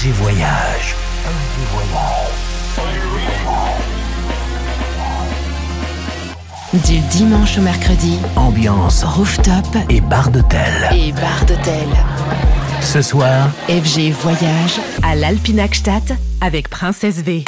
FG Voyage. Du dimanche au mercredi, Ambiance rooftop et bar d'hôtel. et bar d'hôtel. Ce soir, FG Voyage à l'Alpinachstadt avec Princesse V.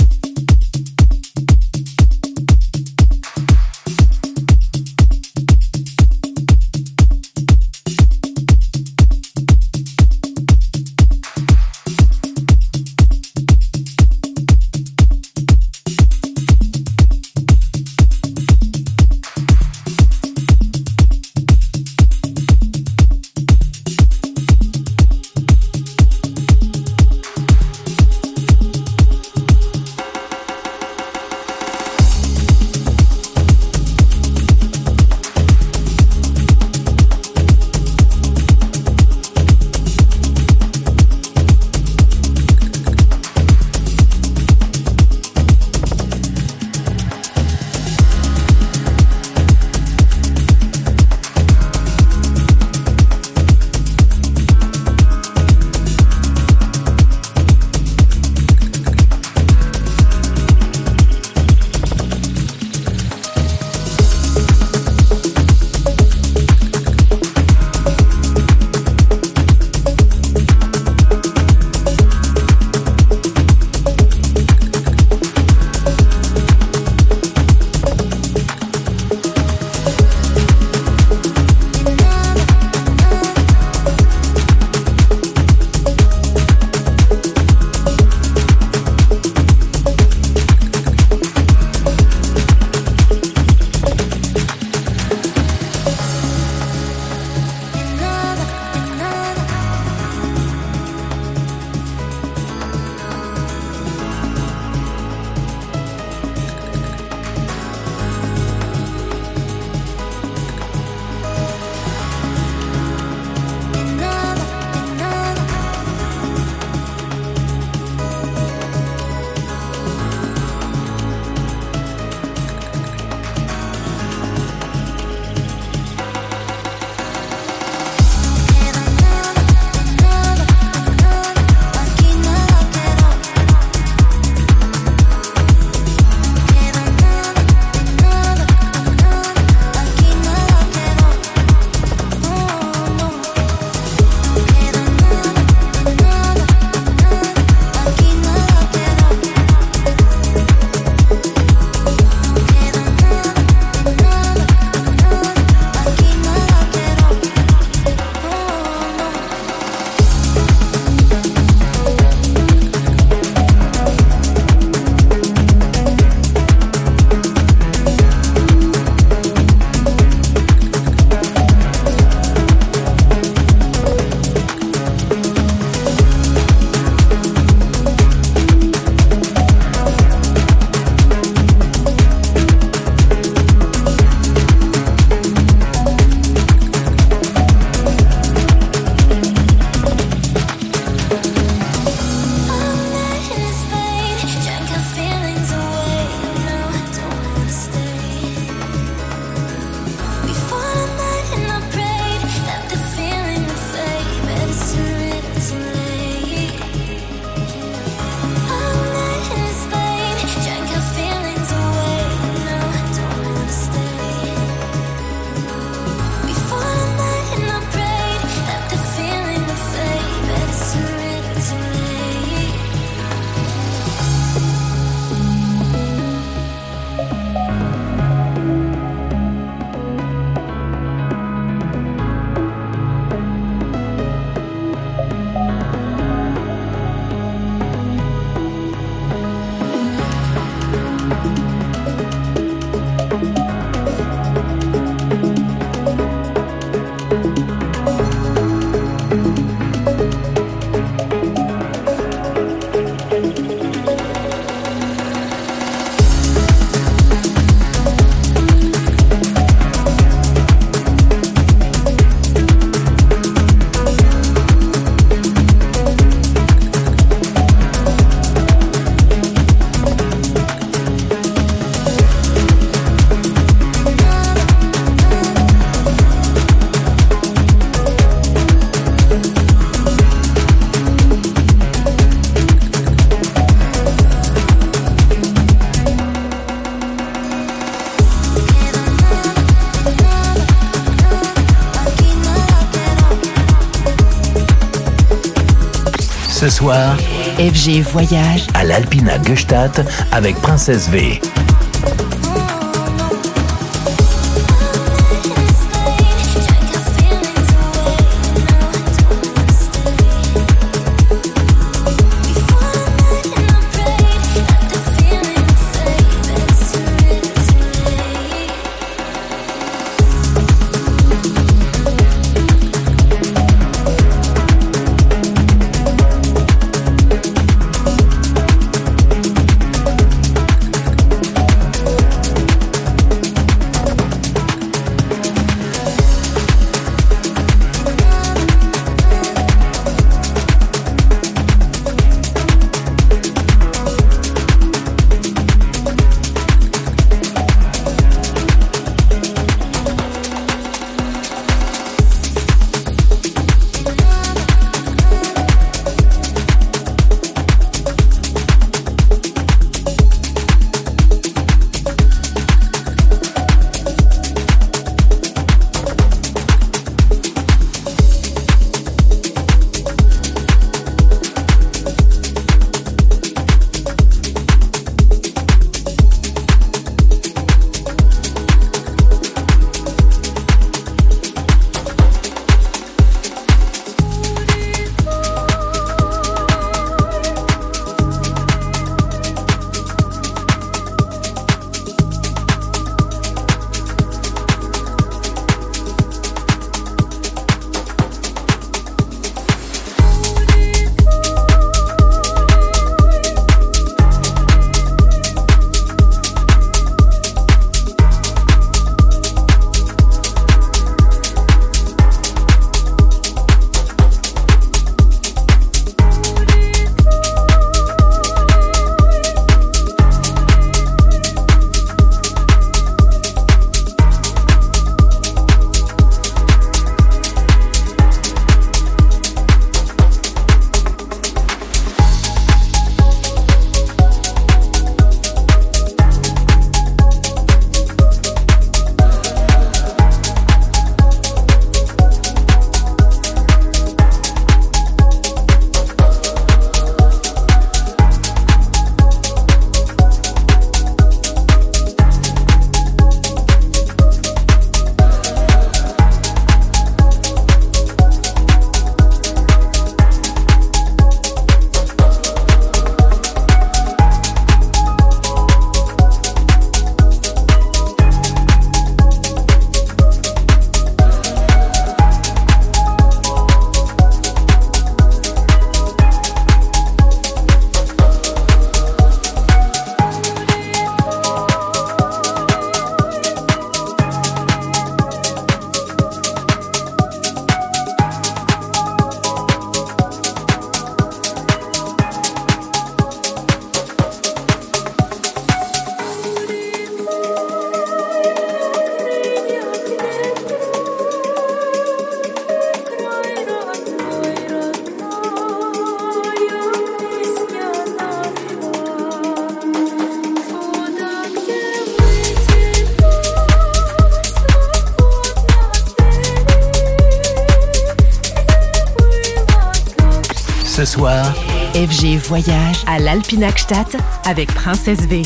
FG Voyage à l'Alpina Gestadt avec Princesse V. Voyage à l'Alpinakstadt avec Princesse V.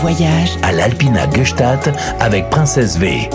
Voyage à l'Alpina Gestadt avec Princesse V.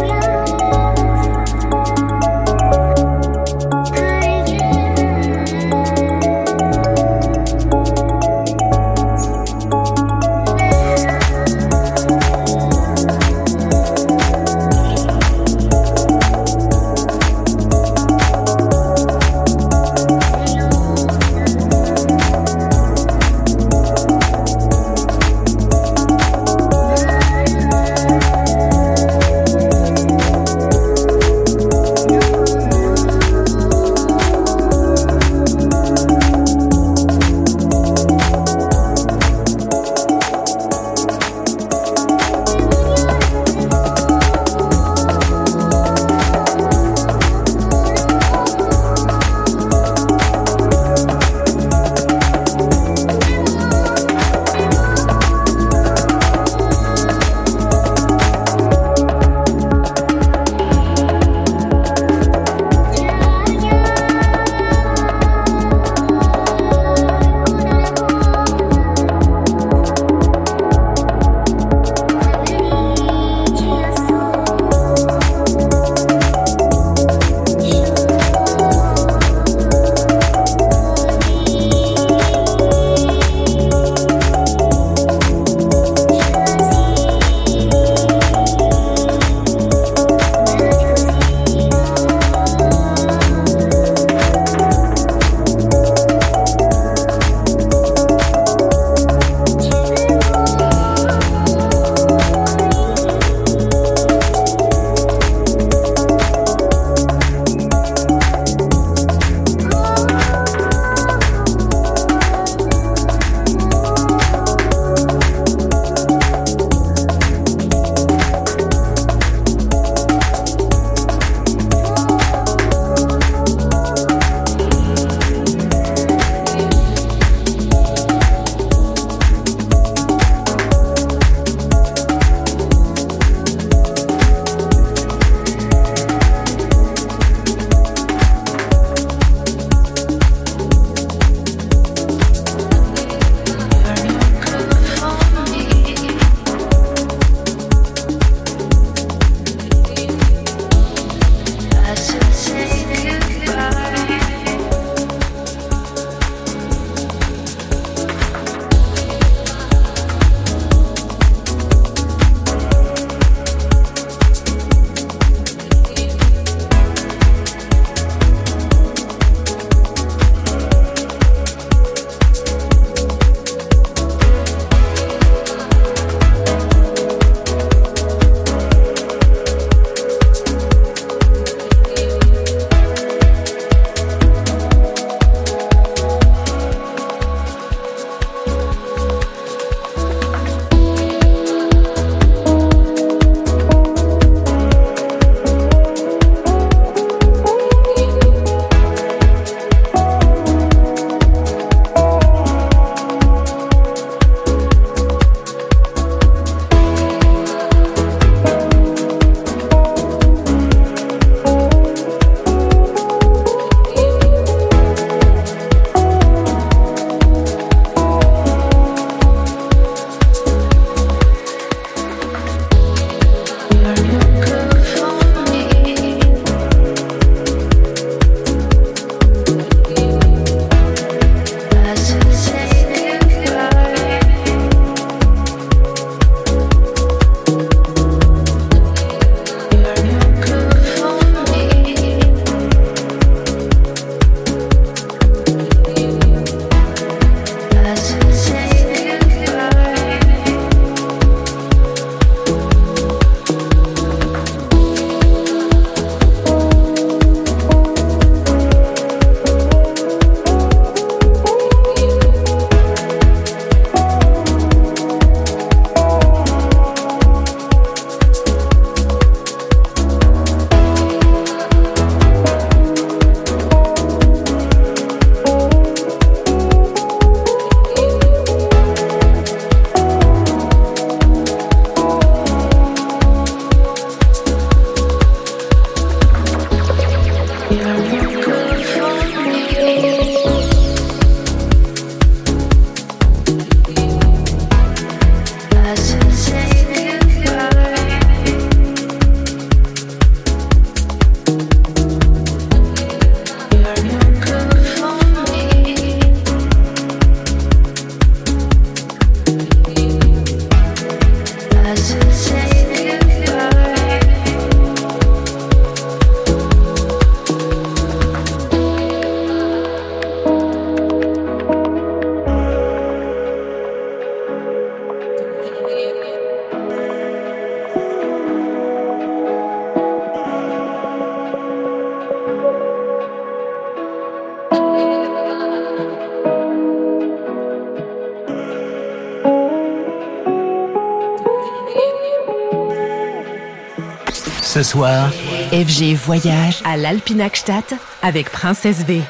Ce soir, FG Voyage à l'Alpinakstadt avec Princesse V.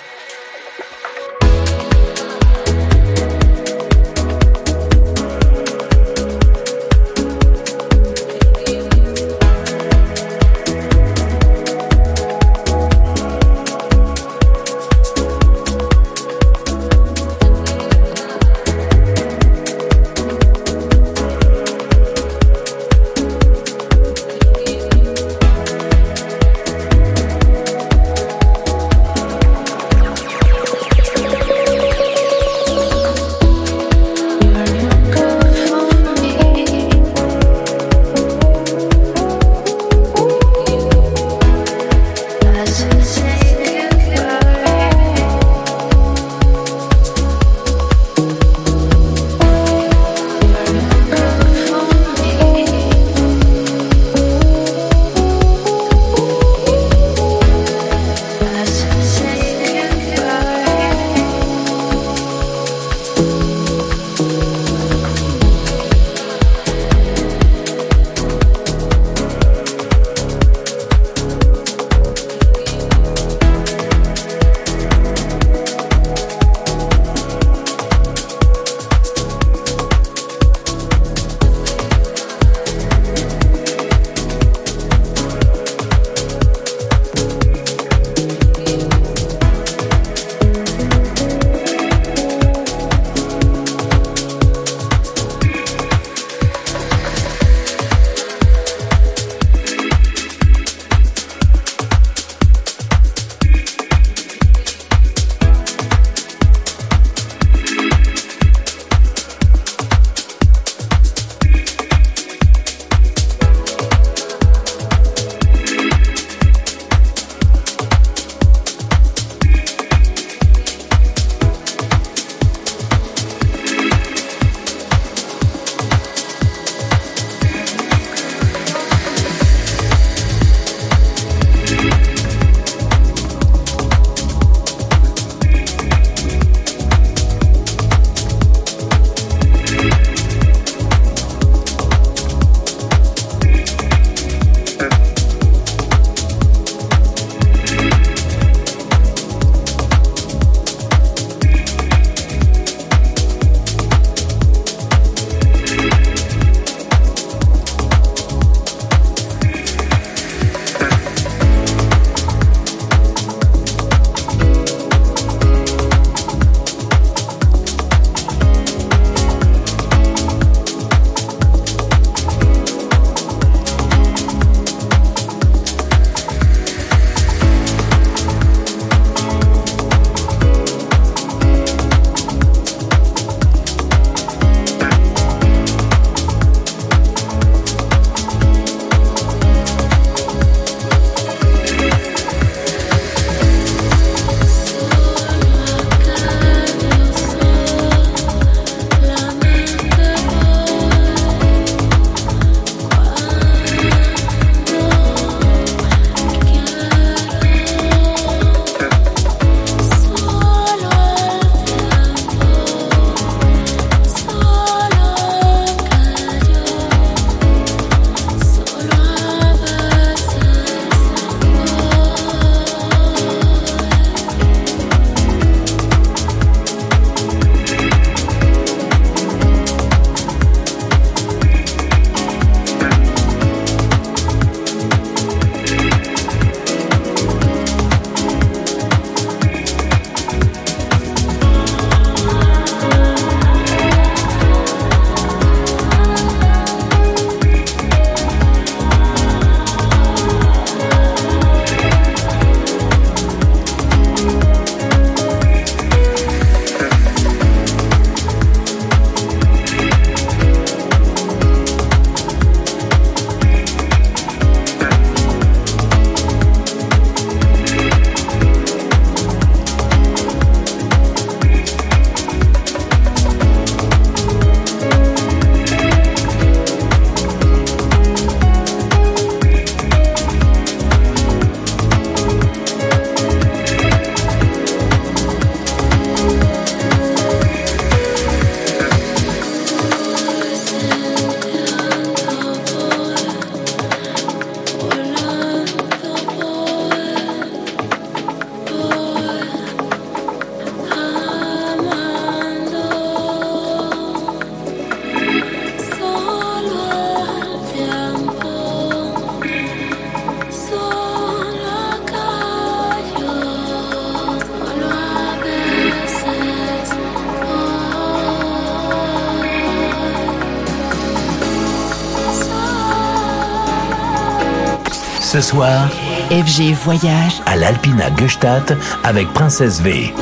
Ce soir, FG Voyage à l'Alpina Gestadt avec Princesse V.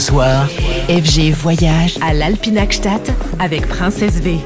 soir, FG Voyage à l'Alpinakstadt avec Princesse V.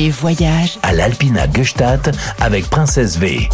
Voyage à l'Alpina Gestadt avec Princesse V.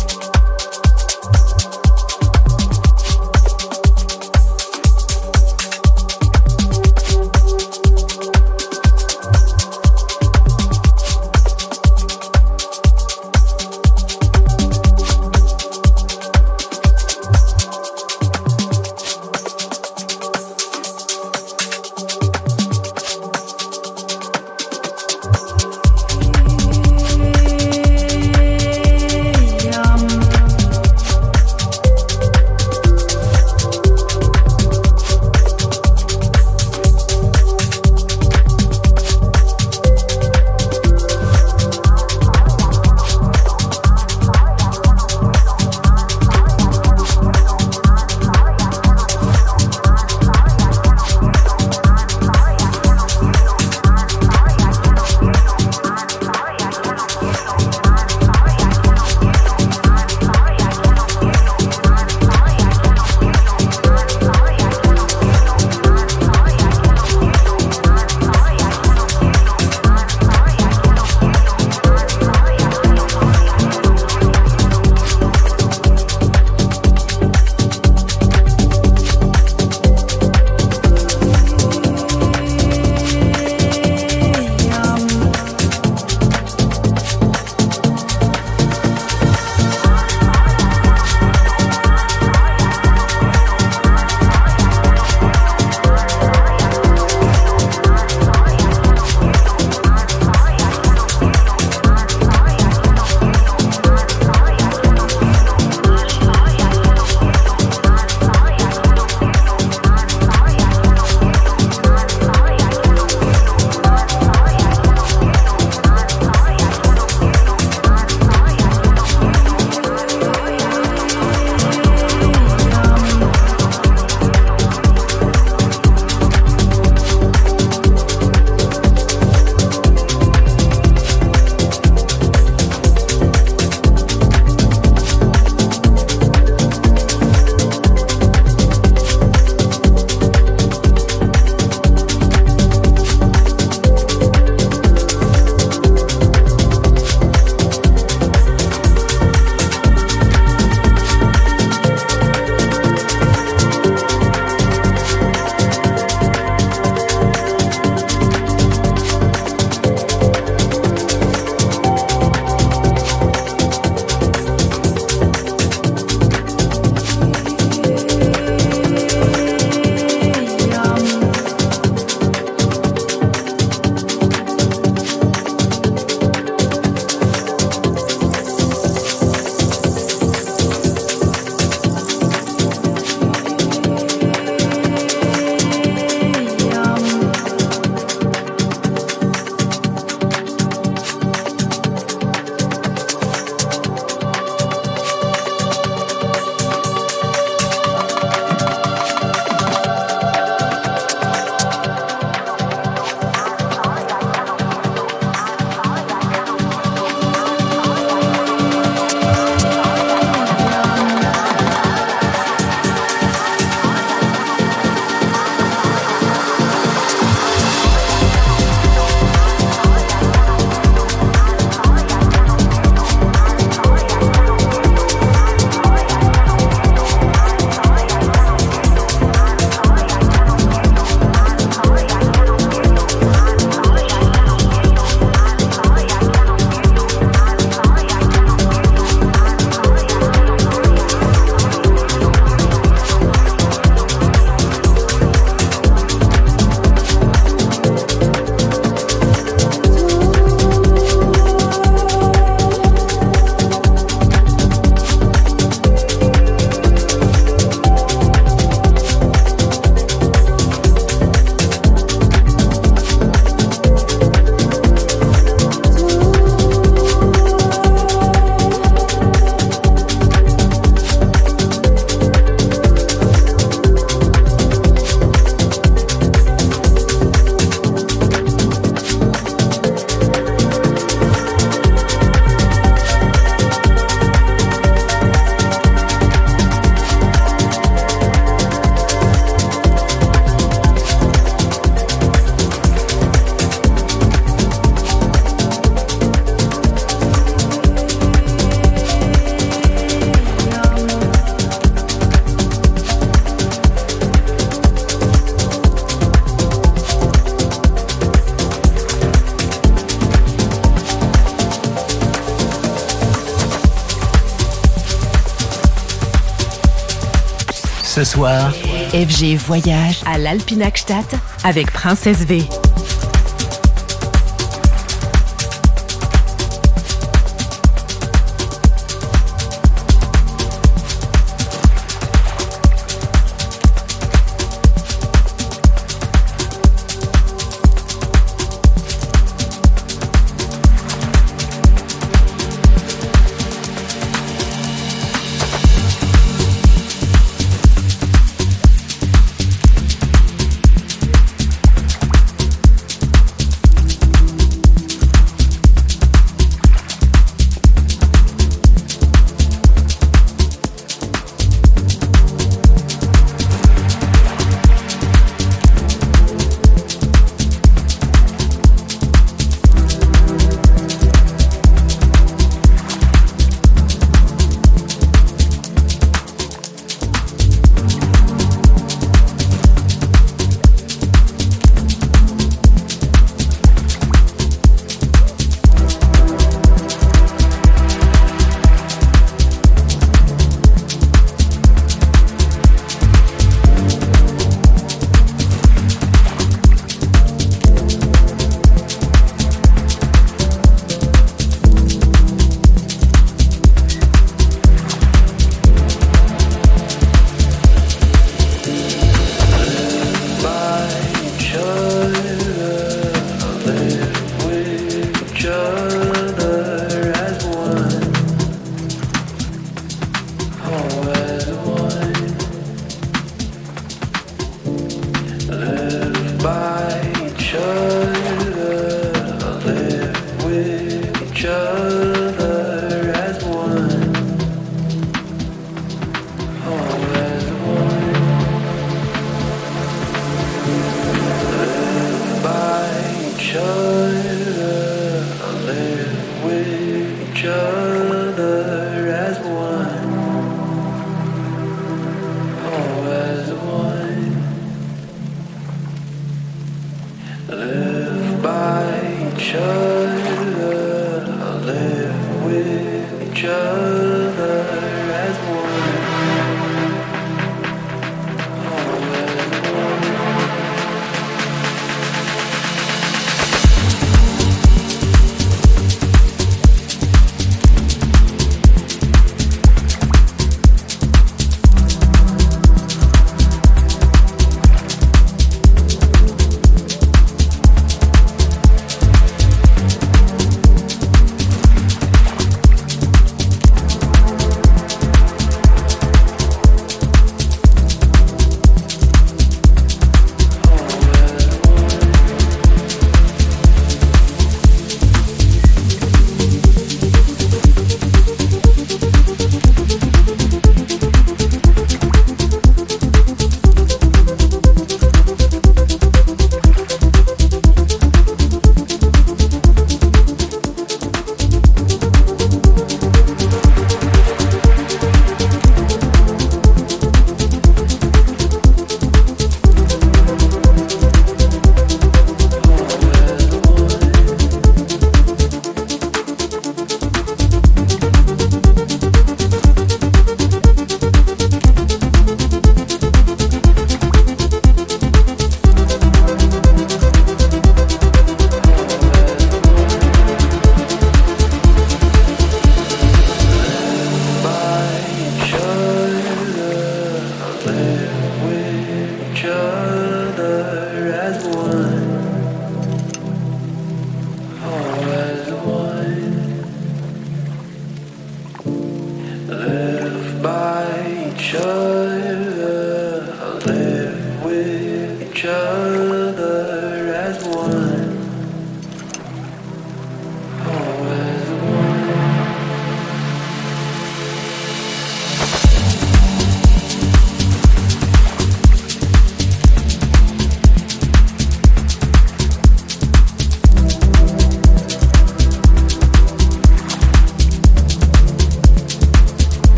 FG Voyage à l'Alpinakstadt avec Princesse V.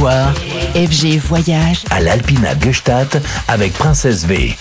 FG Voyage à l'Alpina Gestadt avec Princesse V.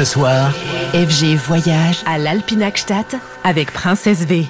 Ce soir, FG Voyage à l'Alpinakstadt avec Princesse V.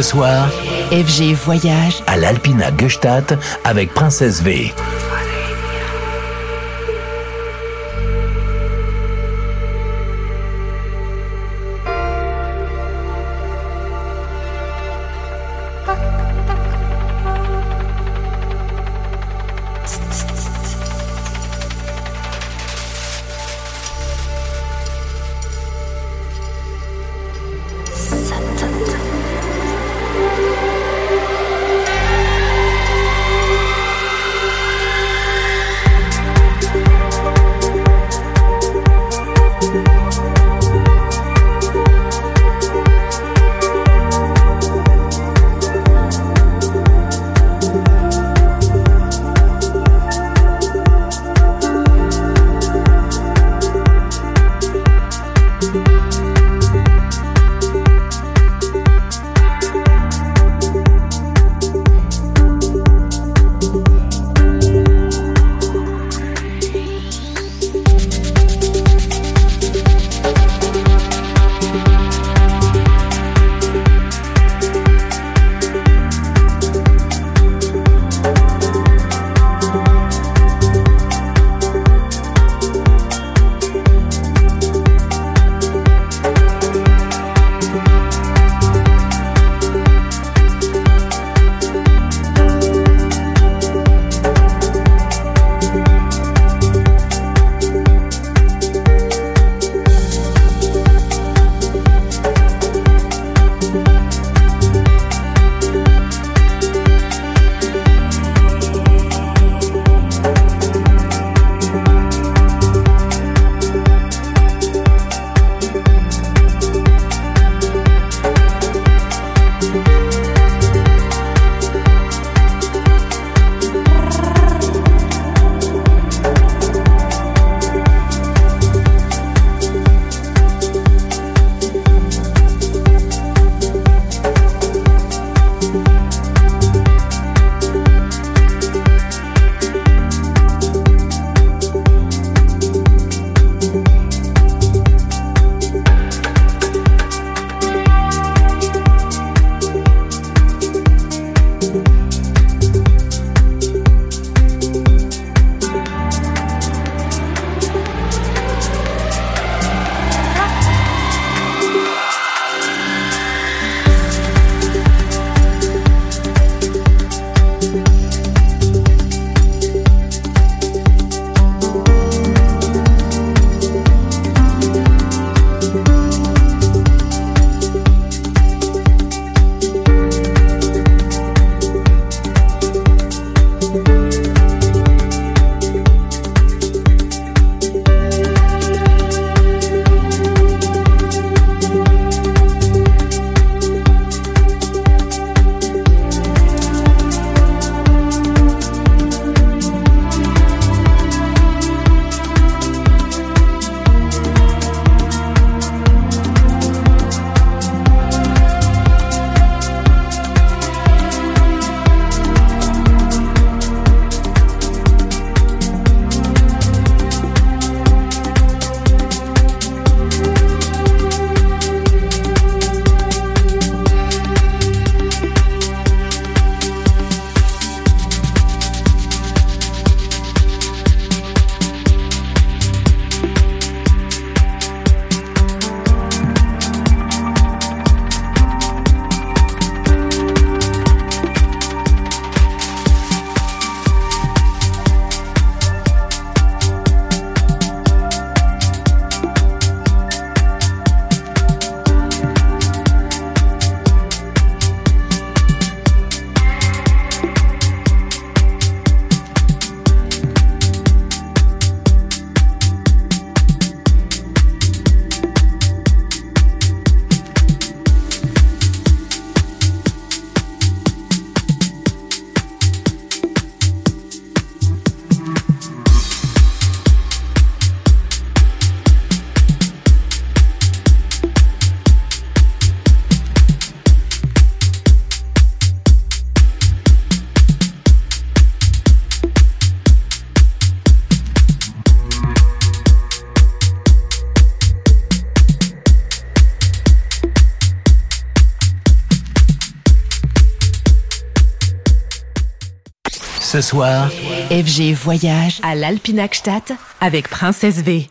Ce soir, FG Voyage à l'Alpina Gestadt avec Princesse V. Ce soir, FG Voyage à l'Alpinakstadt avec Princesse V.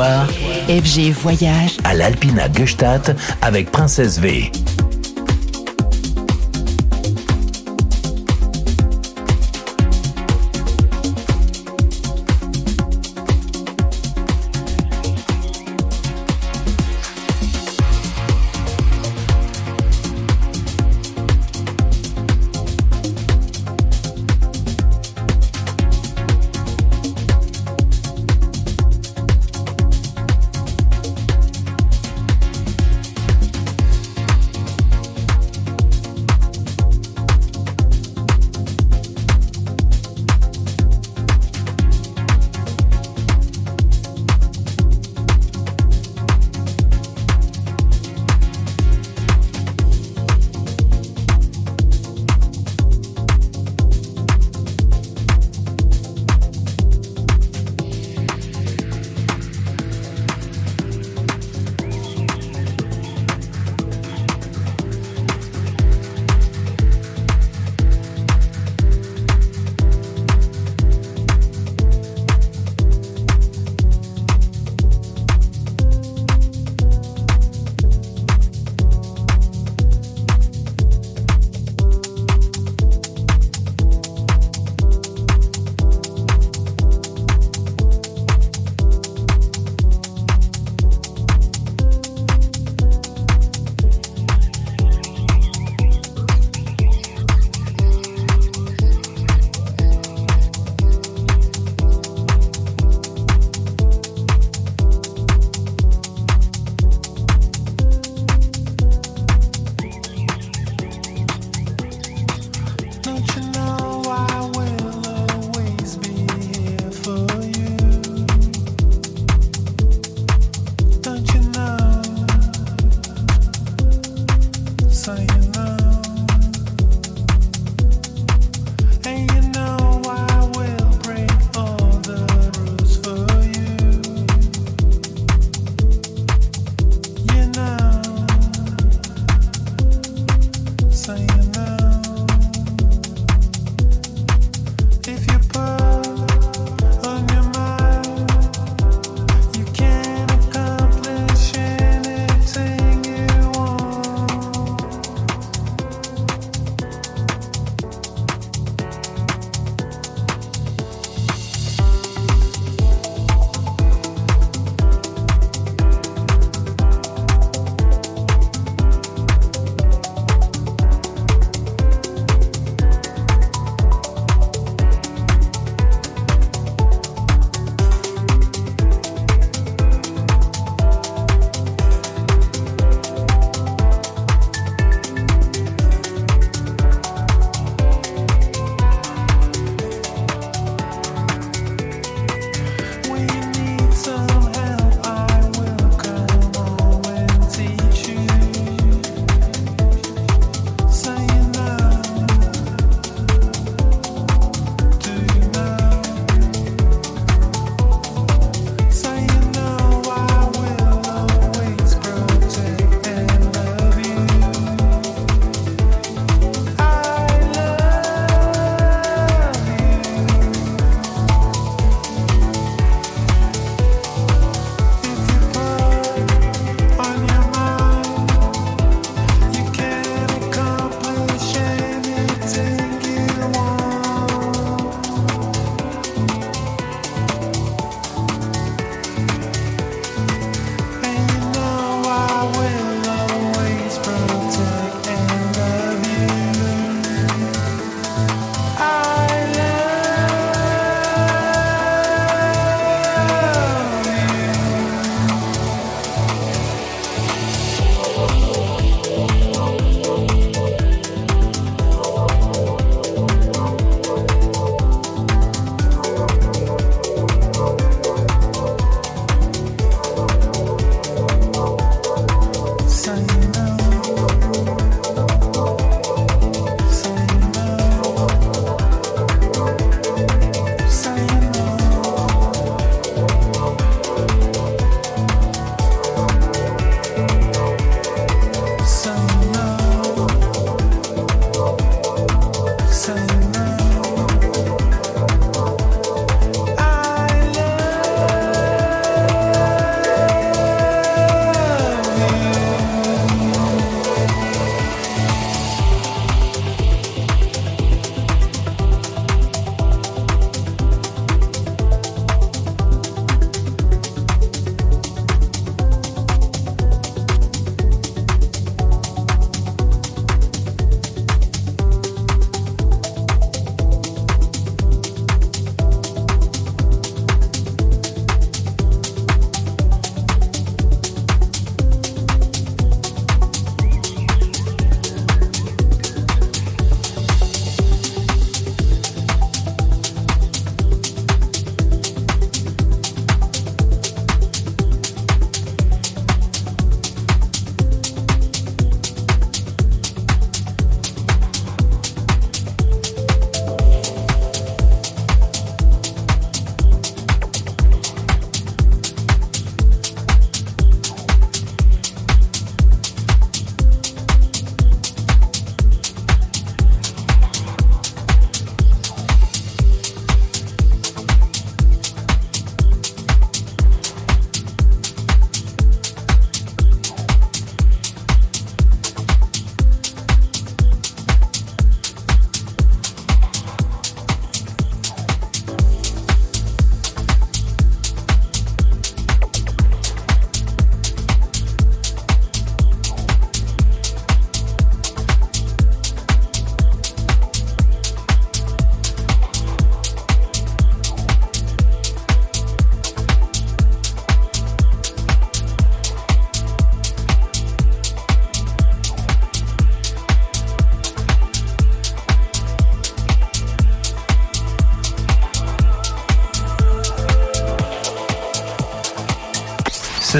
FG Voyage à l'Alpina Gestadt avec Princesse V.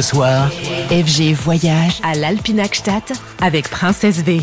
soir, FG Voyage à l'Alpinakstadt avec Princesse V.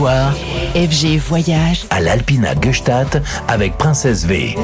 FG Voyage à l'Alpina Gestadt avec Princesse V.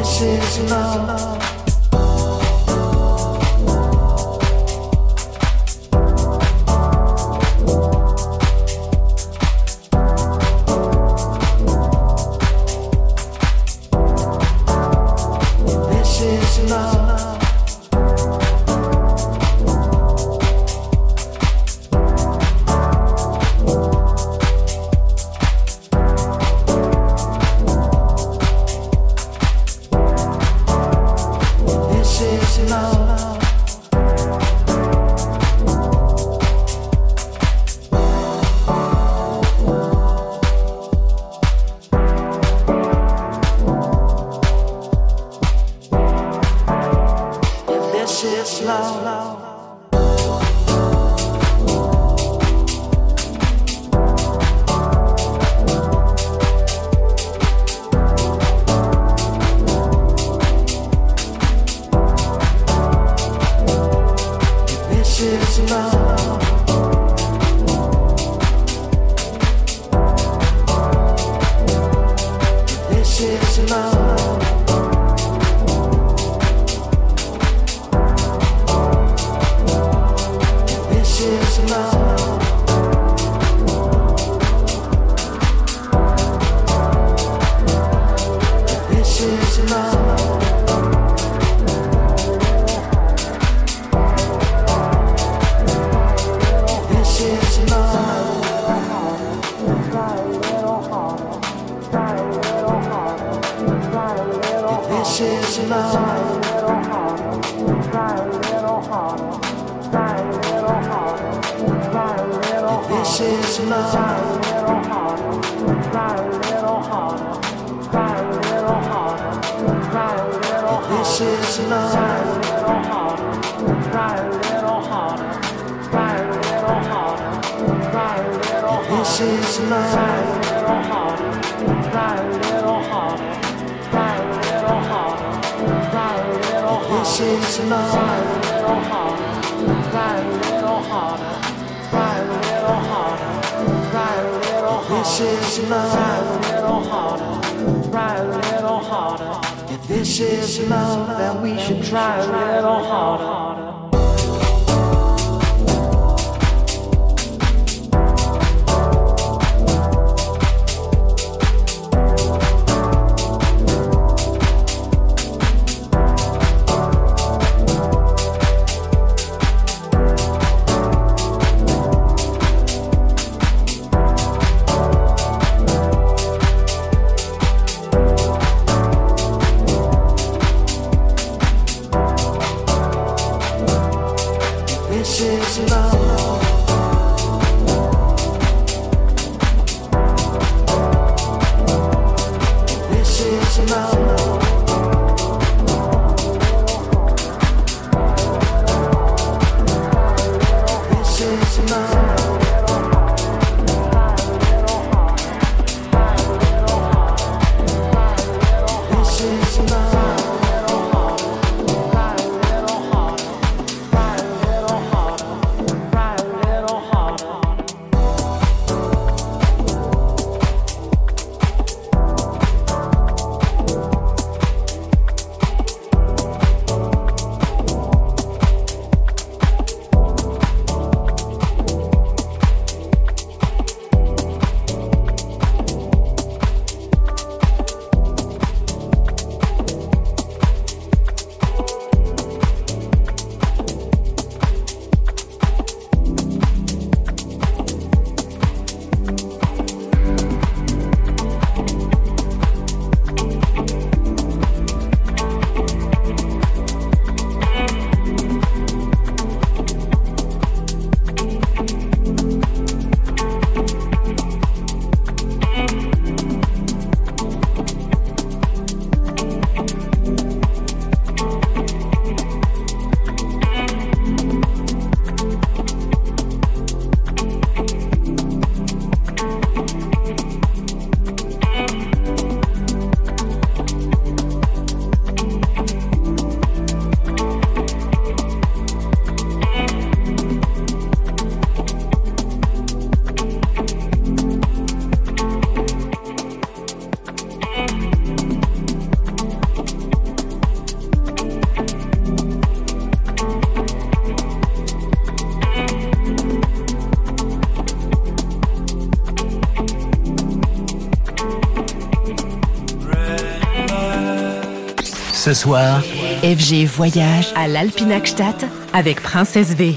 Ce soir, FG voyage à l'Alpinachstadt avec Princesse V.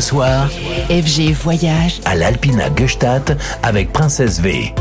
Ce soir, FG Voyage à l'Alpina Gestadt avec Princesse V.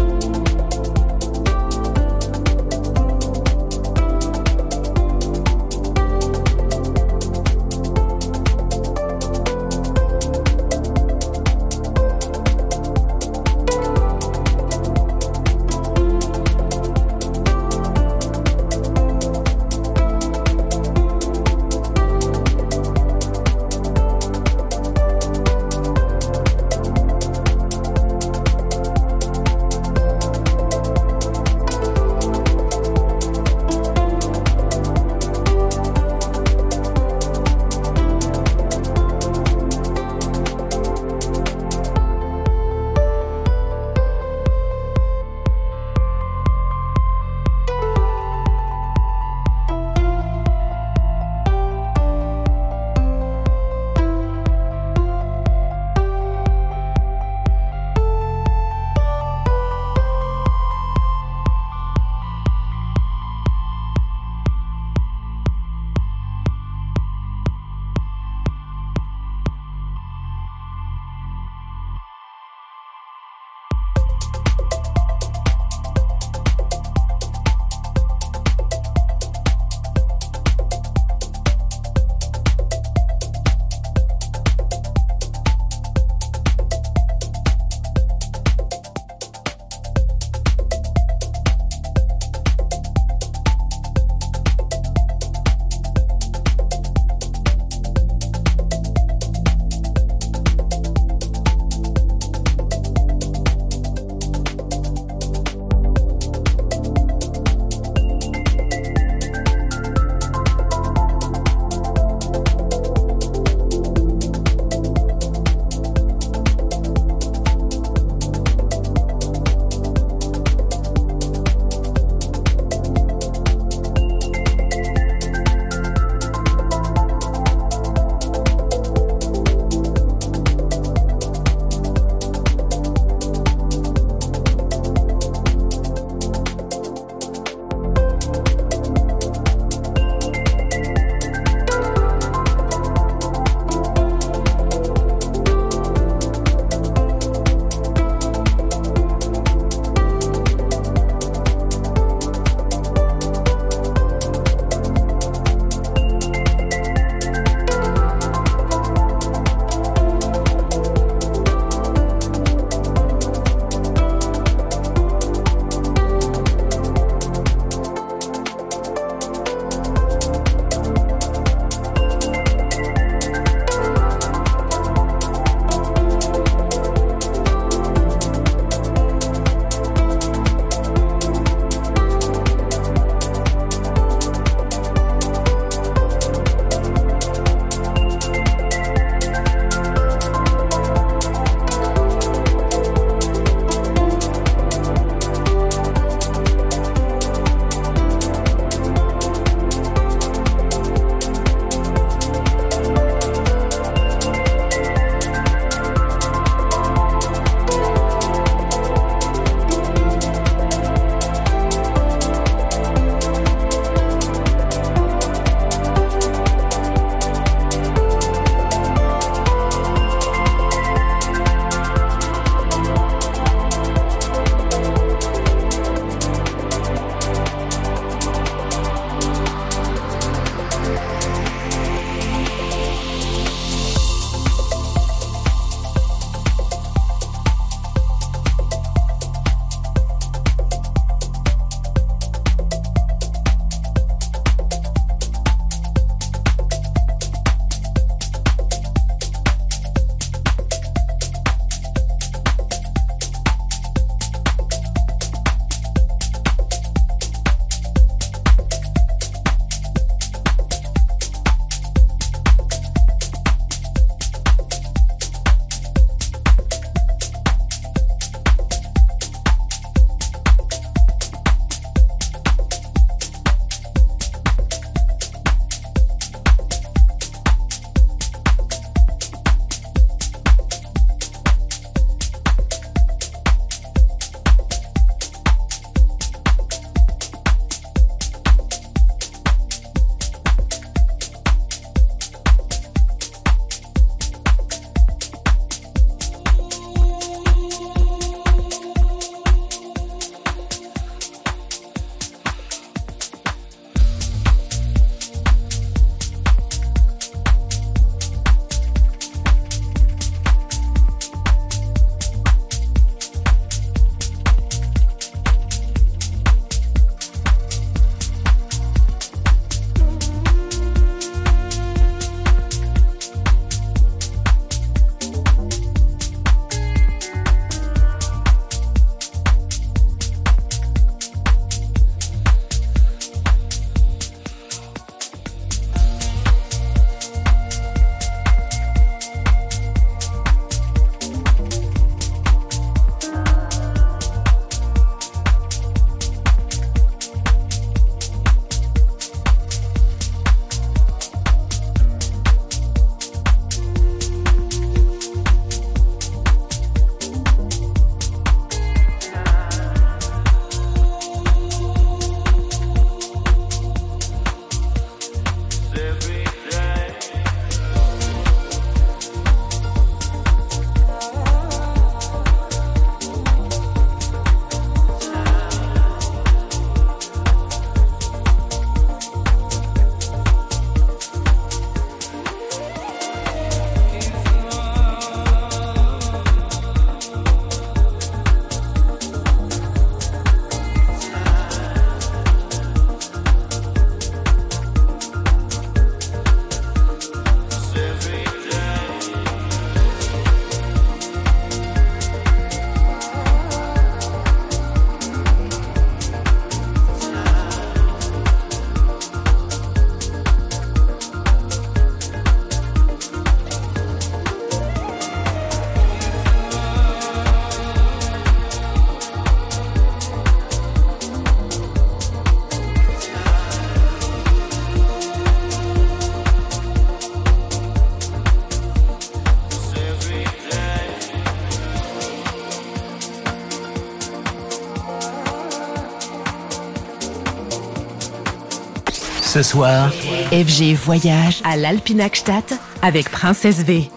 Ce soir, FG Voyage à l'Alpinakstadt avec Princesse V.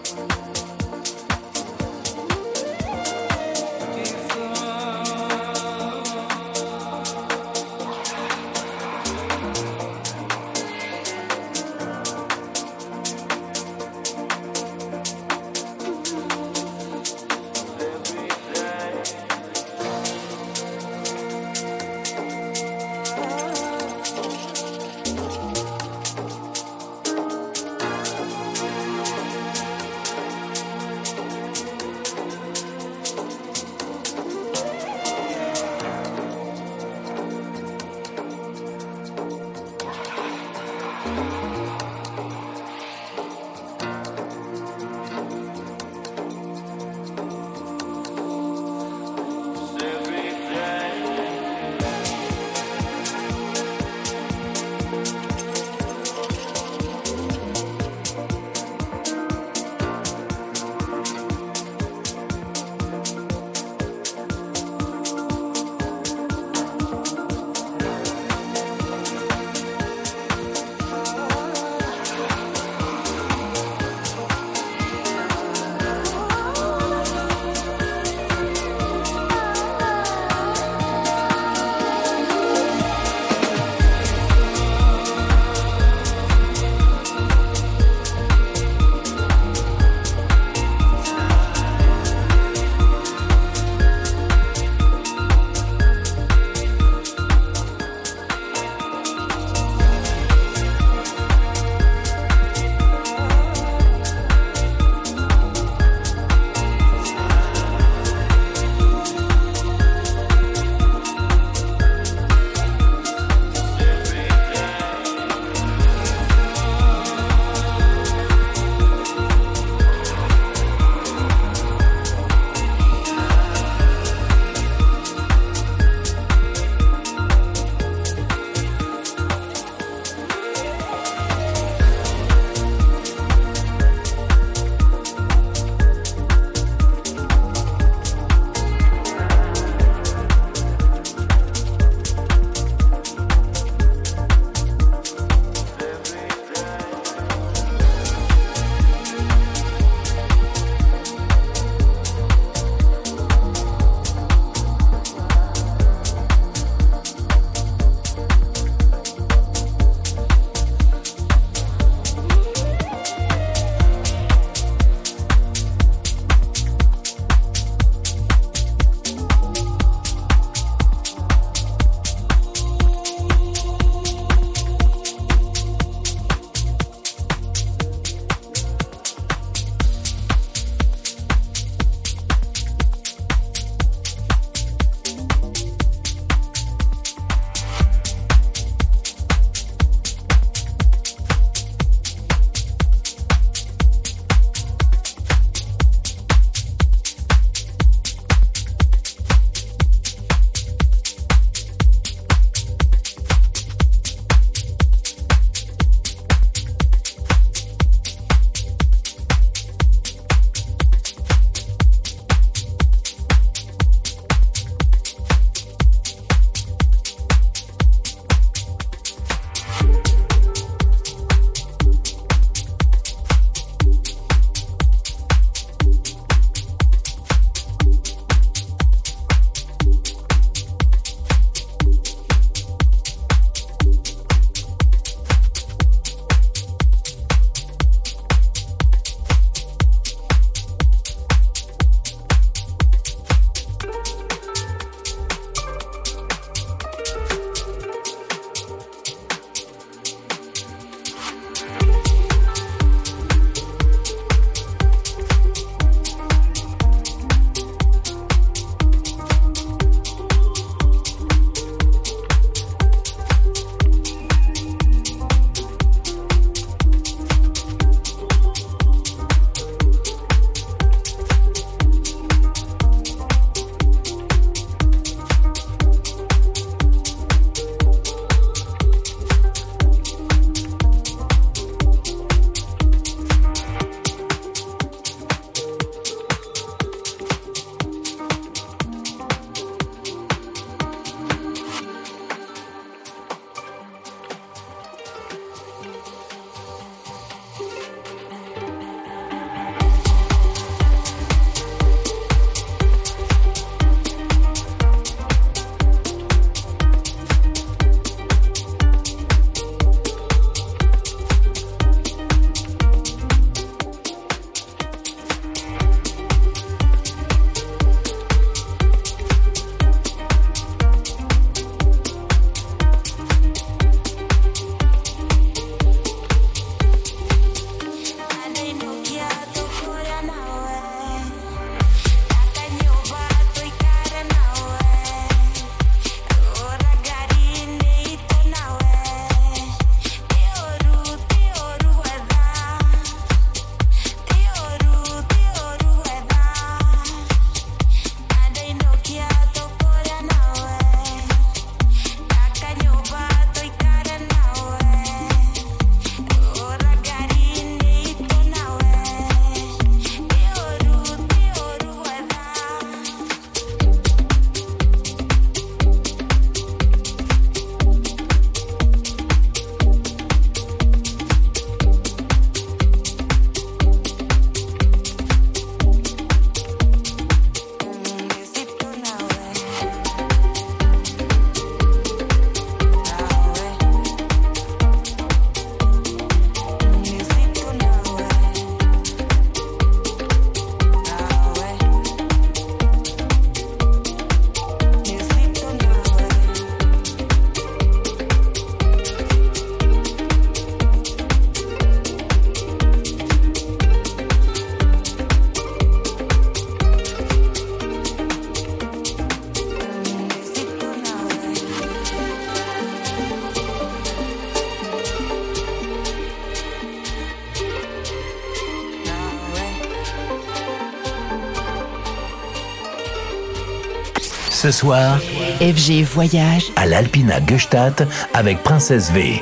Ce soir, FG Voyage à l'Alpina Gestadt avec Princesse V.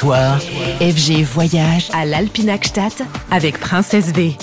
FG Voyage à l'Alpinakstadt avec Princesse V.